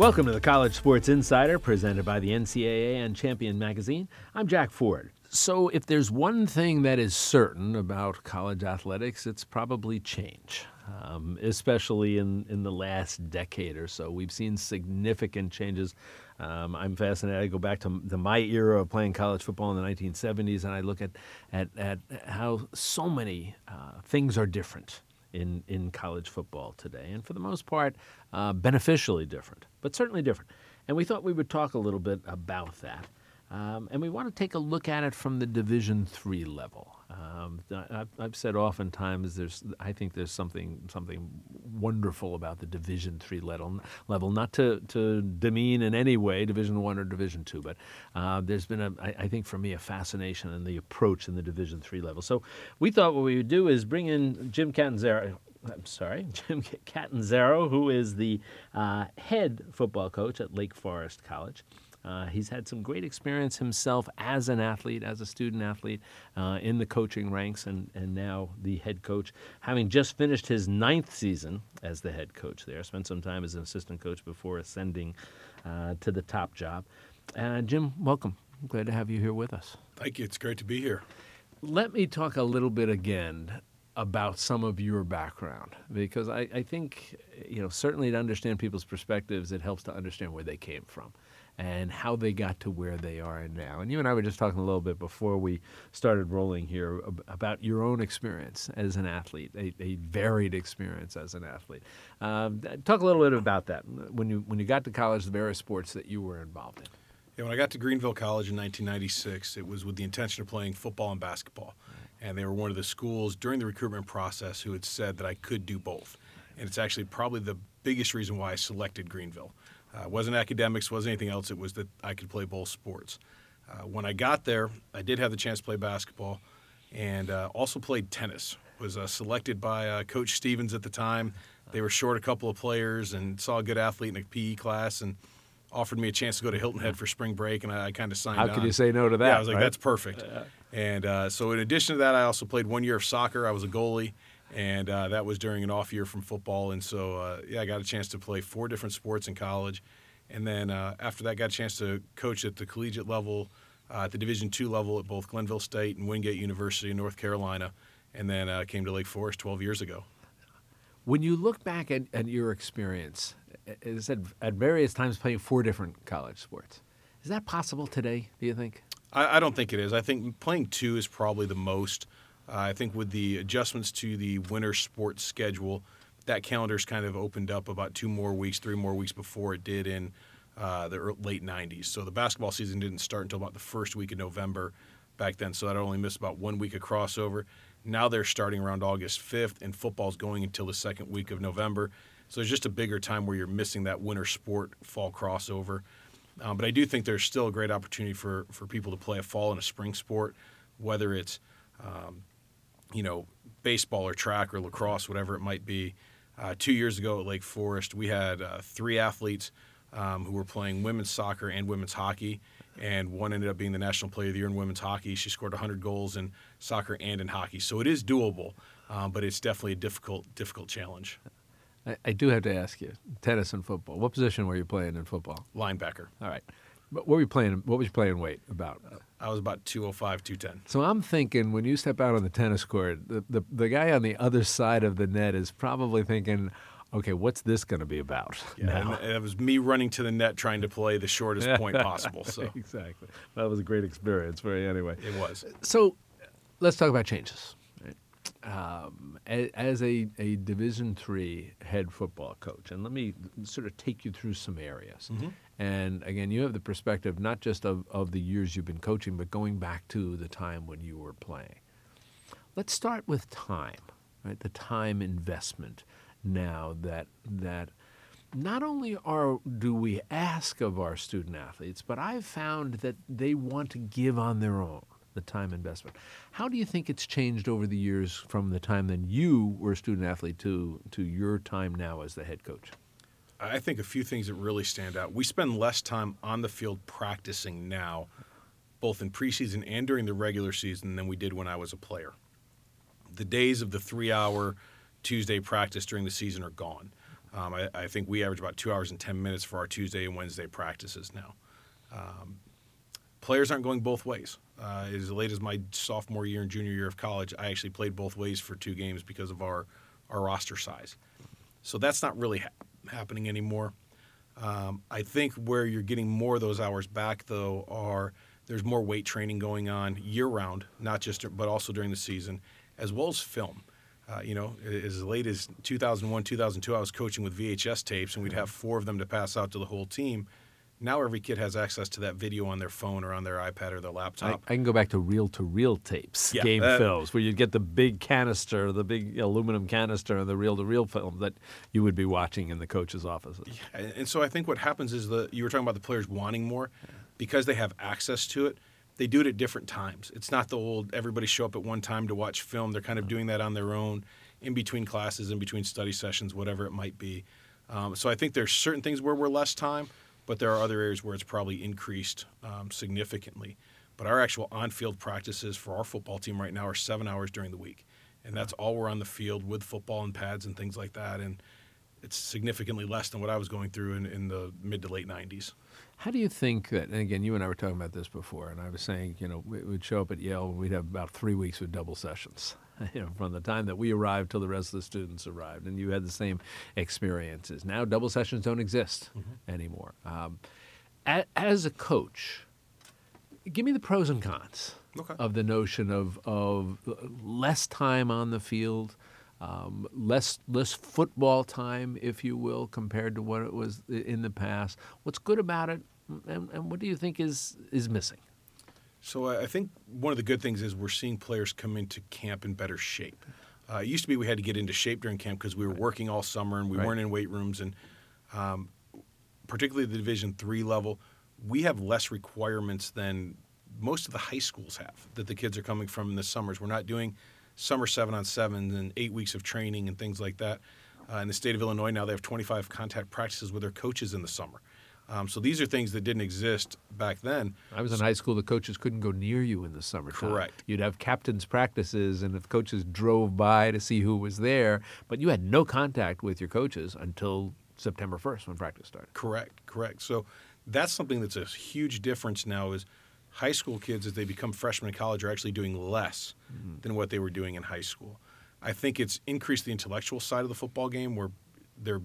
Welcome to the College Sports Insider, presented by the NCAA and Champion Magazine. I'm Jack Ford. So, if there's one thing that is certain about college athletics, it's probably change, um, especially in, in the last decade or so. We've seen significant changes. Um, I'm fascinated. I go back to, my era of playing college football in the 1970s, and I look at, at, at how so many uh, things are different in, in college football today, and for the most part, uh, beneficially different, but certainly different. And we thought we would talk a little bit about that. Um, and we want to take a look at it from the Division three level. Um, I've, I've, said oftentimes there's I think there's something something wonderful about the Division three level. Level not to, to demean in any way Division one or Division two, but uh, there's been a I, I think for me a fascination in the approach in the Division three level. So we thought what we would do is bring in Jim Catanzaro. I'm sorry, Jim Catanzaro, who is the uh, head football coach at Lake Forest College. Uh, he's had some great experience himself as an athlete, as a student athlete, uh, in the coaching ranks, and, and now the head coach, having just finished his ninth season as the head coach there. Spent some time as an assistant coach before ascending uh, to the top job. Uh, Jim, welcome. I'm glad to have you here with us. Thank you. It's great to be here. Let me talk a little bit again about some of your background because I, I think, you know, certainly to understand people's perspectives, it helps to understand where they came from and how they got to where they are now. And you and I were just talking a little bit before we started rolling here about your own experience as an athlete, a, a varied experience as an athlete. Um, talk a little bit about that when you when you got to college, the various sports that you were involved in. Yeah, when I got to Greenville College in 1996, it was with the intention of playing football and basketball. And they were one of the schools during the recruitment process who had said that I could do both. And it's actually probably the biggest reason why I selected Greenville. Uh, wasn't academics, wasn't anything else. It was that I could play both sports. Uh, when I got there, I did have the chance to play basketball and uh, also played tennis. Was uh, selected by uh, Coach Stevens at the time. They were short a couple of players and saw a good athlete in a PE class and offered me a chance to go to Hilton Head for spring break, and I, I kind of signed How on. could you say no to that? Yeah, I was like, right? that's perfect. And uh, so, in addition to that, I also played one year of soccer. I was a goalie and uh, that was during an off year from football. And so, uh, yeah, I got a chance to play four different sports in college, and then uh, after that, got a chance to coach at the collegiate level, uh, at the Division two level at both Glenville State and Wingate University in North Carolina, and then uh, came to Lake Forest 12 years ago. When you look back at, at your experience, as I said, at various times playing four different college sports, is that possible today? Do you think? I, I don't think it is. I think playing two is probably the most. Uh, I think with the adjustments to the winter sports schedule, that calendar's kind of opened up about two more weeks, three more weeks before it did in uh, the late 90s. So the basketball season didn't start until about the first week of November back then. So that only missed about one week of crossover. Now they're starting around August 5th, and football's going until the second week of November. So there's just a bigger time where you're missing that winter sport fall crossover. Um, but I do think there's still a great opportunity for, for people to play a fall and a spring sport, whether it's um, you know, baseball or track or lacrosse, whatever it might be. Uh, two years ago at Lake Forest, we had uh, three athletes um, who were playing women's soccer and women's hockey, and one ended up being the national player of the year in women's hockey. She scored 100 goals in soccer and in hockey, so it is doable, um, but it's definitely a difficult, difficult challenge. I, I do have to ask you: tennis and football. What position were you playing in football? Linebacker. All right. But what were you playing? What was you playing weight about? Uh, I was about 205, 210. So I'm thinking when you step out on the tennis court, the, the, the guy on the other side of the net is probably thinking, okay, what's this going to be about? Yeah, and it was me running to the net trying to play the shortest point possible. So exactly, that was a great experience for you anyway. It was. So let's talk about changes. Um, as a, a Division three head football coach, and let me sort of take you through some areas. Mm-hmm. And again, you have the perspective not just of, of the years you've been coaching, but going back to the time when you were playing. Let's start with time, right? The time investment now that that not only are do we ask of our student athletes, but I've found that they want to give on their own the time investment. How do you think it's changed over the years from the time that you were a student athlete to to your time now as the head coach? I think a few things that really stand out. We spend less time on the field practicing now, both in preseason and during the regular season, than we did when I was a player. The days of the three hour Tuesday practice during the season are gone. Um, I, I, think we average about two hours and 10 minutes for our Tuesday and Wednesday practices now. Um, players aren't going both ways. Uh, as late as my sophomore year and junior year of college, I actually played both ways for two games because of our, our roster size. So that's not really ha- happening anymore. Um, I think where you're getting more of those hours back, though, are there's more weight training going on year round, not just but also during the season, as well as film. Uh, you know, as late as 2001, 2002, I was coaching with VHS tapes, and we'd have four of them to pass out to the whole team. Now every kid has access to that video on their phone or on their iPad or their laptop. I, I can go back to reel-to-reel tapes, Yeah, game films, where you'd get the big canister, the big aluminum canister, and the reel-to-reel film that you would be watching in the coach's offices. And and so I think what happens is that you were talking about the players wanting more because they have access to it. They do it at different times. It's not the old everybody show up at one time to watch film. They're kind of doing that on their own, in between classes, in between study sessions, whatever it might be. Um, so I think there's certain things where we're less time, but there are other areas where it's probably increased um, significantly. But our actual on-field practices for our football team right now are seven hours during the week, and that's all we're on the field with football and pads and things like that. And it's significantly less than what I was going through in, in the mid to late 90s. How do you think that? And again, you and I were talking about this before, and I was saying, you know, we would show up at Yale, and we'd have about three weeks with double sessions, you know, from the time that we arrived till the rest of the students arrived, and you had the same experiences. Now, double sessions don't exist anymore. Um, a, as a coach, give me the pros and cons Okay. of the notion of of less time on the field. Um, less less football time, if you will, compared to what it was in the past. What's good about it, and, and what do you think is is missing? So I think one of the good things is we're seeing players come into camp in better shape. Uh, it used to be we had to get into shape during camp because we were working all summer and we Right. weren't in weight rooms, and um, particularly the Division three level, we have less requirements than most of the high schools have that the kids are coming from in the summers. We're not doing summer seven on sevens and eight weeks of training and things like that. Uh, in the state of Illinois now, they have 25 contact practices with their coaches in the summer. Um, so these are things that didn't exist back then. I was in high school; the coaches couldn't go near you in the summertime. Correct. You'd have captains' practices, and if coaches drove by to see who was there, but you had no contact with your coaches until September first when practice started. Correct, correct. So that's something that's a huge difference now is high school kids as they become freshmen in college are actually doing less than what they were doing in high school. I think it's increased the intellectual side of the football game where they're,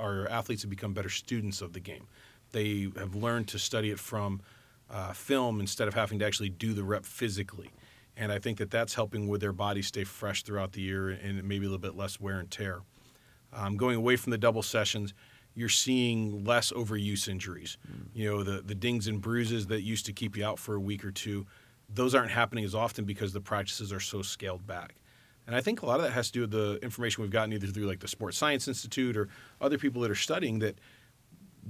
our athletes have become better students of the game. They have learned to study it from uh, film instead of having to actually do the rep physically. And I think that that's helping with their bodies stay fresh throughout the year and maybe a little bit less wear and tear. Um, going away from the double sessions, you're seeing less overuse injuries. You know, the, the dings and bruises that used to keep you out for a week or two, those aren't happening as often because the practices are so scaled back. And I think a lot of that has to do with the information we've gotten either through like the Sports Science Institute or other people that are studying that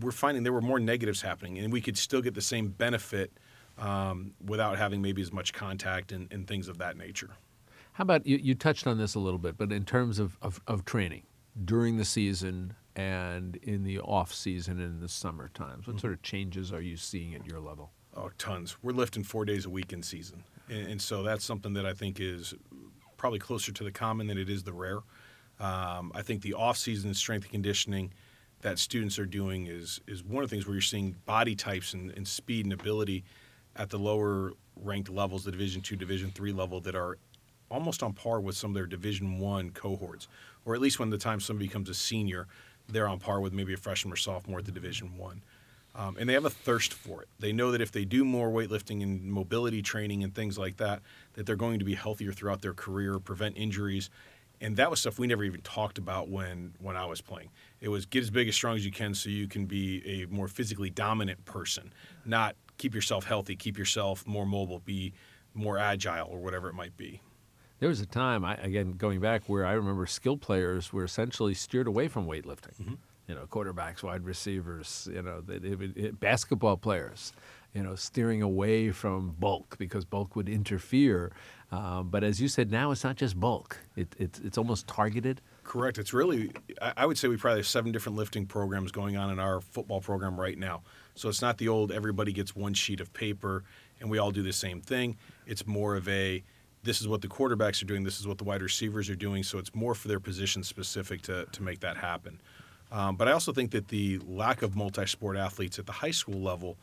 we're finding there were more negatives happening and we could still get the same benefit um, without having maybe as much contact and, and things of that nature. How about you, you touched on this a little bit, but in terms of, of, of training during the season and in the off season and in the summer times, what sort of changes are you seeing at your level? Oh, tons. We're lifting four days a week in season, and, and so that's something that I think is probably closer to the common than it is the rare. Um, I think the off-season strength and conditioning that students are doing is is one of the things where you're seeing body types and, and speed and ability at the lower ranked levels, the Division two, Division three level, that are almost on par with some of their Division one cohorts, or at least when the time somebody becomes a senior, they're on par with maybe a freshman or sophomore at the Division one. Um, and they have a thirst for it. They know that if they do more weightlifting and mobility training and things like that, that they're going to be healthier throughout their career, prevent injuries. And that was stuff we never even talked about when when I was playing. It was get as big as strong as you can so you can be a more physically dominant person, not keep yourself healthy, keep yourself more mobile, be more agile or whatever it might be. There was a time, I, again, going back, where I remember skill players were essentially steered away from weightlifting. You know, quarterbacks, wide receivers, you know, they, they it- basketball players, you know, steering away from bulk because bulk would interfere. Um, but as you said, now it's not just bulk; it, it's it's almost targeted. Correct. It's really, I would say we probably have seven different lifting programs going on in our football program right now. So it's not the old everybody gets one sheet of paper and we all do the same thing. It's more of a, this is what the quarterbacks are doing, this is what the wide receivers are doing. So it's more for their position specific to, to make that happen. Um, but I also think that the lack of multi-sport athletes at the high school level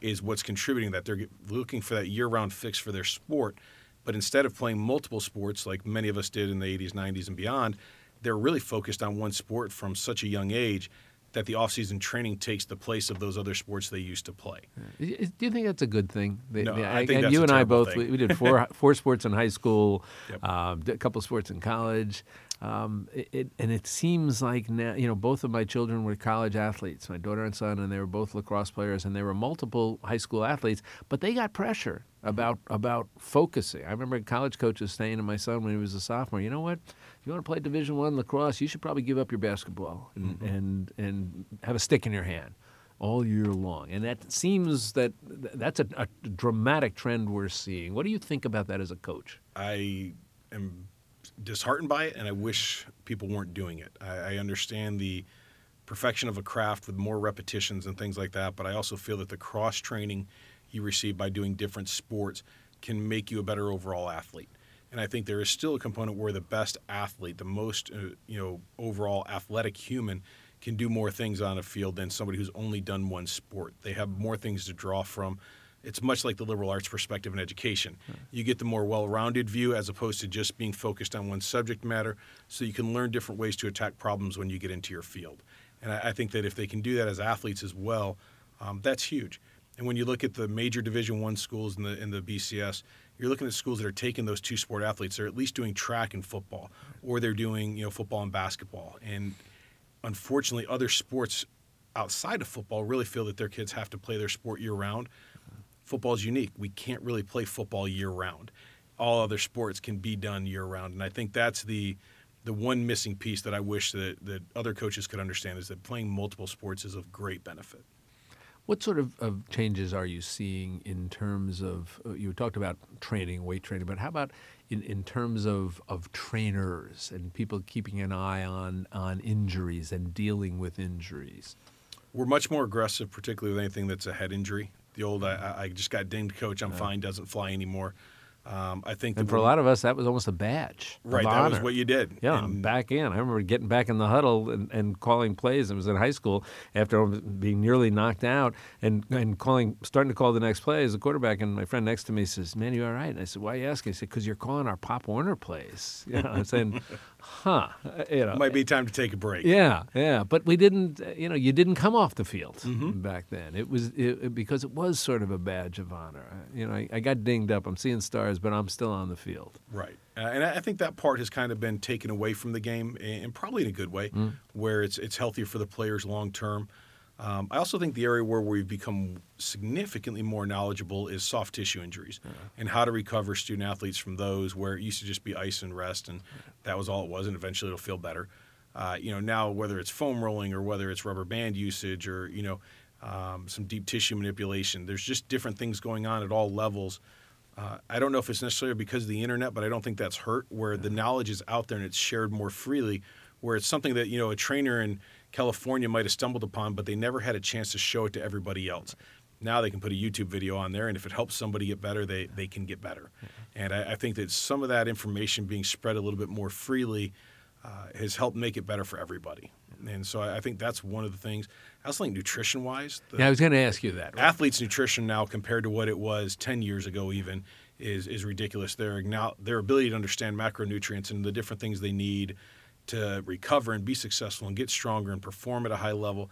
is what's contributing that they're looking for that year-round fix for their sport. But instead of playing multiple sports like many of us did in the 80s, 90s, and beyond, they're really focused on one sport from such a young age that the off-season training takes the place of those other sports they used to play. Do you think that's a good thing? No, I think that's you and I both we, we did four four sports in high school, Yep. um, a couple sports in college. Um, it, it, and it seems like now, you know, both of my children were college athletes, my daughter and son, and they were both lacrosse players, and they were multiple high school athletes, but they got pressure about about focusing. I remember college coaches saying to my son when he was a sophomore, you know what, if you want to play Division One lacrosse, you should probably give up your basketball and, mm-hmm. and and have a stick in your hand all year long. And that seems that that's a, a dramatic trend we're seeing. What do you think about that as a coach? I am disheartened by it, and I wish people weren't doing it. I, I understand the perfection of a craft with more repetitions and things like that, but I also feel that the cross training you receive by doing different sports can make you a better overall athlete. And I think there is still a component where the best athlete, the most uh, you know overall athletic human, can do more things on a field than somebody who's only done one sport. They have more things to draw from. It's much like the liberal arts perspective in education. You get the more well-rounded view as opposed to just being focused on one subject matter, so you can learn different ways to attack problems when you get into your field. And I, I think that if they can do that as athletes as well, um, that's huge. And when you look at the major Division One schools in the in the BCS, you're looking at schools that are taking those two sport athletes. They're at least doing track and football, or they're doing you know football and basketball. And unfortunately, other sports outside of football really feel that their kids have to play their sport year round. Football is unique. We can't really play football year round. All other sports can be done year round, and I think that's the the one missing piece that I wish that, that other coaches could understand is that playing multiple sports is of great benefit. What sort of, of changes are you seeing in terms of, uh, you talked about training, weight training, but how about in, in terms of, of trainers and people keeping an eye on, on injuries and dealing with injuries? We're much more aggressive, particularly with anything that's a head injury. The old I, I just got dinged, coach. I'm fine. Doesn't fly anymore. Um, I think And for a we're- lot of us, that was almost a badge. right, that was what you did. Yeah, And- back in. I remember getting back in the huddle and, and calling plays. I was in high school after being nearly knocked out and, and calling, starting to call the next play as a quarterback. And my friend next to me says, "Man, you all right?" And I said, "Why are you asking?" He said, "Because you're calling our Pop Warner plays." You know, I'm saying, "Huh?" Uh, You know, might be time to take a break. yeah, yeah, but we didn't. uh, You know, you didn't come off the field Mm-hmm. back then. It was it, because it was sort of a badge of honor. You know, I, I got dinged up. I'm seeing stars, but I'm still on the field. Right. Uh, and I think that part has kind of been taken away from the game, and probably in a good way, where it's it's healthier for the players long term. Um, I also think the area where we've become significantly more knowledgeable is soft tissue injuries and how to recover student athletes from those, where it used to just be ice and rest, and that was all it was, and eventually it'll feel better. Uh, you know, now whether it's foam rolling or whether it's rubber band usage or you know um, some deep tissue manipulation, there's just different things going on at all levels. Uh, I don't know if it's necessarily because of the internet, but I don't think that's hurt. Where the knowledge is out there and it's shared more freely, where it's something that you know a trainer in California might have stumbled upon, but they never had a chance to show it to everybody else. Now they can put a YouTube video on there, and if it helps somebody get better, they they can get better. And I, I think that some of that information being spread a little bit more freely uh, has helped make it better for everybody. And so I, I think that's one of the things. I also think nutrition wise, Yeah, I was going to ask you that. athletes' nutrition now compared to what it was 10 years ago even is is ridiculous. Their now their ability to understand macronutrients and the different things they need to recover and be successful and get stronger and perform at a high level.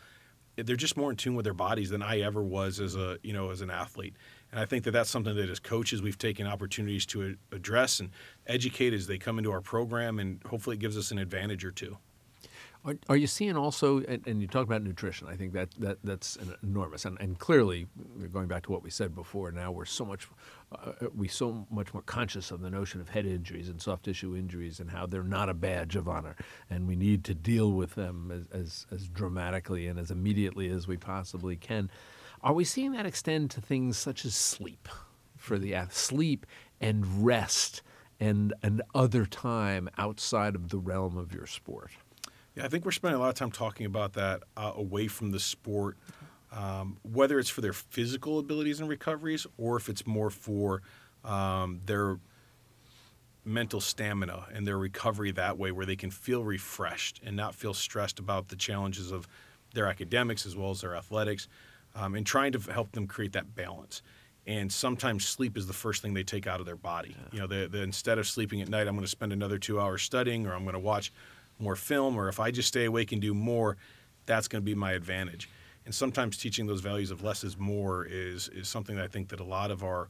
They're just more in tune with their bodies than I ever was as a you know as an athlete. And I think that that's something that as coaches we've taken opportunities to address and educate as they come into our program, and hopefully it gives us an advantage or two. Are, are you seeing also, and, and you talk about nutrition, I think that, that that's enormous, and, and clearly, going back to what we said before, now we're so much, uh, we so much more conscious of the notion of head injuries and soft tissue injuries and how they're not a badge of honor, and we need to deal with them as, as, as dramatically and as immediately as we possibly can. Are we seeing that extend to things such as sleep for the sleep and rest and and other time outside of the realm of your sport? Yeah, I think we're spending a lot of time talking about that uh, away from the sport, um, whether it's for their physical abilities and recoveries or if it's more for um, their mental stamina and their recovery that way, where they can feel refreshed and not feel stressed about the challenges of their academics as well as their athletics, um, and trying to help them create that balance. And sometimes sleep is the first thing they take out of their body. You know, instead of sleeping at night, I'm going to spend another two hours studying, or I'm going to watch more film, or if I just stay awake and do more, that's going to be my advantage. And sometimes teaching those values of less is more is is something that I think that a lot of our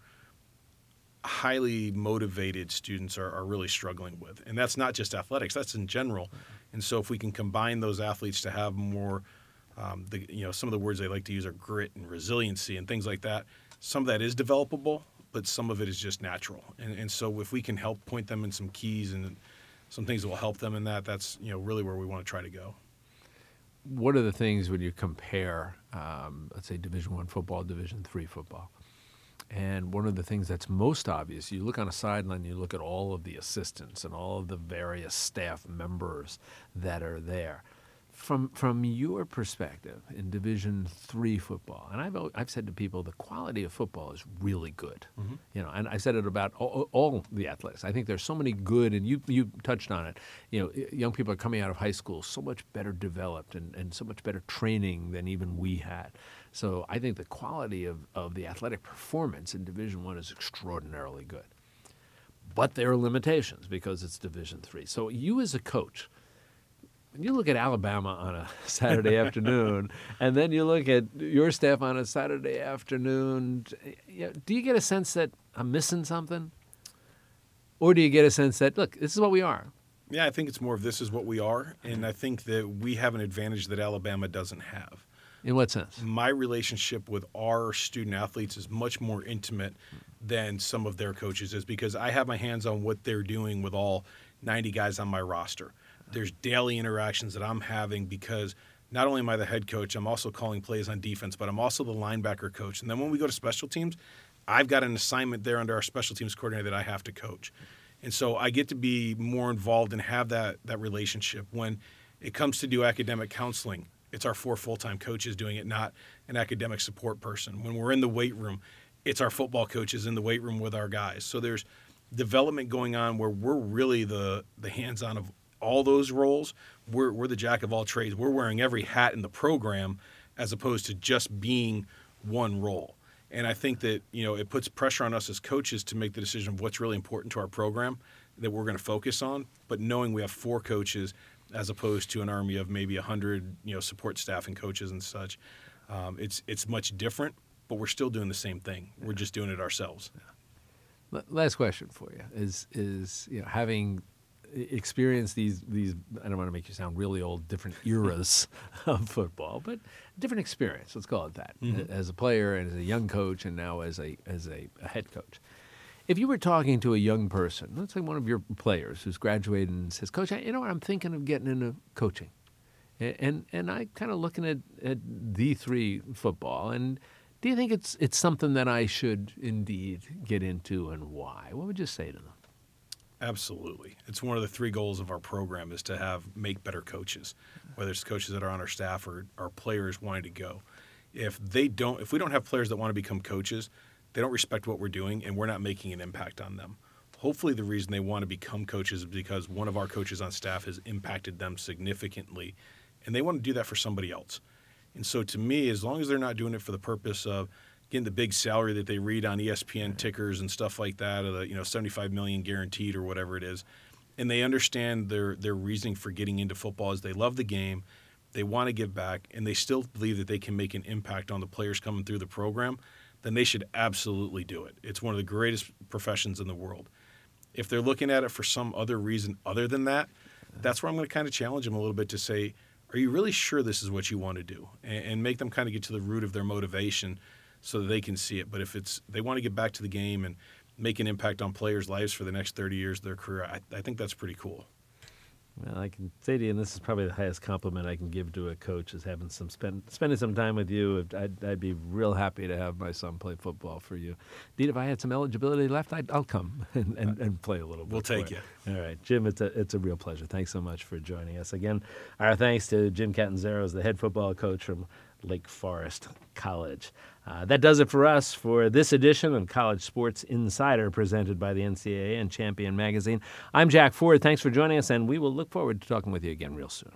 highly motivated students are, are really struggling with. And that's not just athletics, that's in general. And so if we can combine those athletes to have more um, the, you know, some of the words they like to use are grit and resiliency and things like that. Some of that is developable, but some of it is just natural. And, and so if we can help point them in some keys and some things that will help them in that, that's you know really where we want to try to go. What are the things when you compare, um, let's say, Division One football, Division Three football? And one of the things that's most obvious, you look on a sideline, you look at all of the assistants and all of the various staff members that are there. From from your perspective in Division Three football, and I've I've said to people the quality of football is really good, mm-hmm. you know, and I said it about all, all, the athletes. I think there's so many good, and you you touched on it. You know, young people are coming out of high school so much better developed and, and so much better training than even we had. So I think the quality of, of the athletic performance in Division One is extraordinarily good. But there are limitations because it's Division Three. So you as a coach, you look at Alabama on a Saturday afternoon, and then you look at your staff on a Saturday afternoon, do you get a sense that I'm missing something? Or do you get a sense that, look, this is what we are? Yeah, I think it's more of this is what we are. And I think that we have an advantage that Alabama doesn't have. In what sense? My relationship with our student athletes is much more intimate than some of their coaches is because I have my hands on what they're doing with all 90 guys on my roster. There's daily interactions that I'm having because not only am I the head coach, I'm also calling plays on defense, but I'm also the linebacker coach. And then when we go to special teams, I've got an assignment there under our special teams coordinator that I have to coach. And so I get to be more involved and have that that relationship when it comes to do academic counseling it's our four full-time coaches doing it, not an academic support person. When we're in the weight room, it's our football coaches in the weight room with our guys. So there's development going on where we're really the the hands-on of all those roles. We're we're the jack of all trades. We're wearing every hat in the program as opposed to just being one role. And I think that, you know, it puts pressure on us as coaches to make the decision of what's really important to our program that we're going to focus on, but knowing we have four coaches as opposed to an army of maybe 100 you know support staff and coaches and such um, it's it's much different but we're still doing the same thing we're just doing it ourselves yeah. last question for you is is you know having experienced these these I don't want to make you sound really old different eras of football but different experience let's call it that mm-hmm. as a player and as a young coach and now as a as a, a head coach if you were talking to a young person, let's say one of your players who's graduated and says, Coach, you know what, I'm thinking of getting into coaching. And, and, and I kind of looking at, at D3 football, and do you think it's, it's something that I should indeed get into and why? What would you say to them? Absolutely. It's one of the three goals of our program is to have make better coaches, whether it's coaches that are on our staff or our players wanting to go. If they don't if we don't have players that want to become coaches, they don't respect what we're doing, and we're not making an impact on them. Hopefully, the reason they want to become coaches is because one of our coaches on staff has impacted them significantly, and they want to do that for somebody else. And so, to me, as long as they're not doing it for the purpose of getting the big salary that they read on ESPN tickers and stuff like that, or the you know 75 million guaranteed or whatever it is, and they understand their their reasoning for getting into football is they love the game, they want to give back, and they still believe that they can make an impact on the players coming through the program then they should absolutely do it. It's one of the greatest professions in the world. If they're looking at it for some other reason other than that, that's where I'm going to kind of challenge them a little bit to say, are you really sure this is what you want to do? And, and make them kind of get to the root of their motivation so that they can see it. But if it's they want to get back to the game and make an impact on players' lives for the next 30 years of their career, I, I think that's pretty cool. Well, I can say to you, and this is probably the highest compliment I can give to a coach, is having some spend, spending some time with you. I'd, I'd be real happy to have my son play football for you. Indeed, if I had some eligibility left, i will come and, and, and, play a little bit. We'll take you. you. All right, Jim, it's a it's a real pleasure. Thanks so much for joining us again. Our thanks to Jim Catanzaro, the head football coach from Lake Forest College. Uh, that does it for us for this edition of College Sports Insider presented by the NCAA and Champion Magazine. I'm Jack Ford. Thanks for joining us, and we will look forward to talking with you again real soon.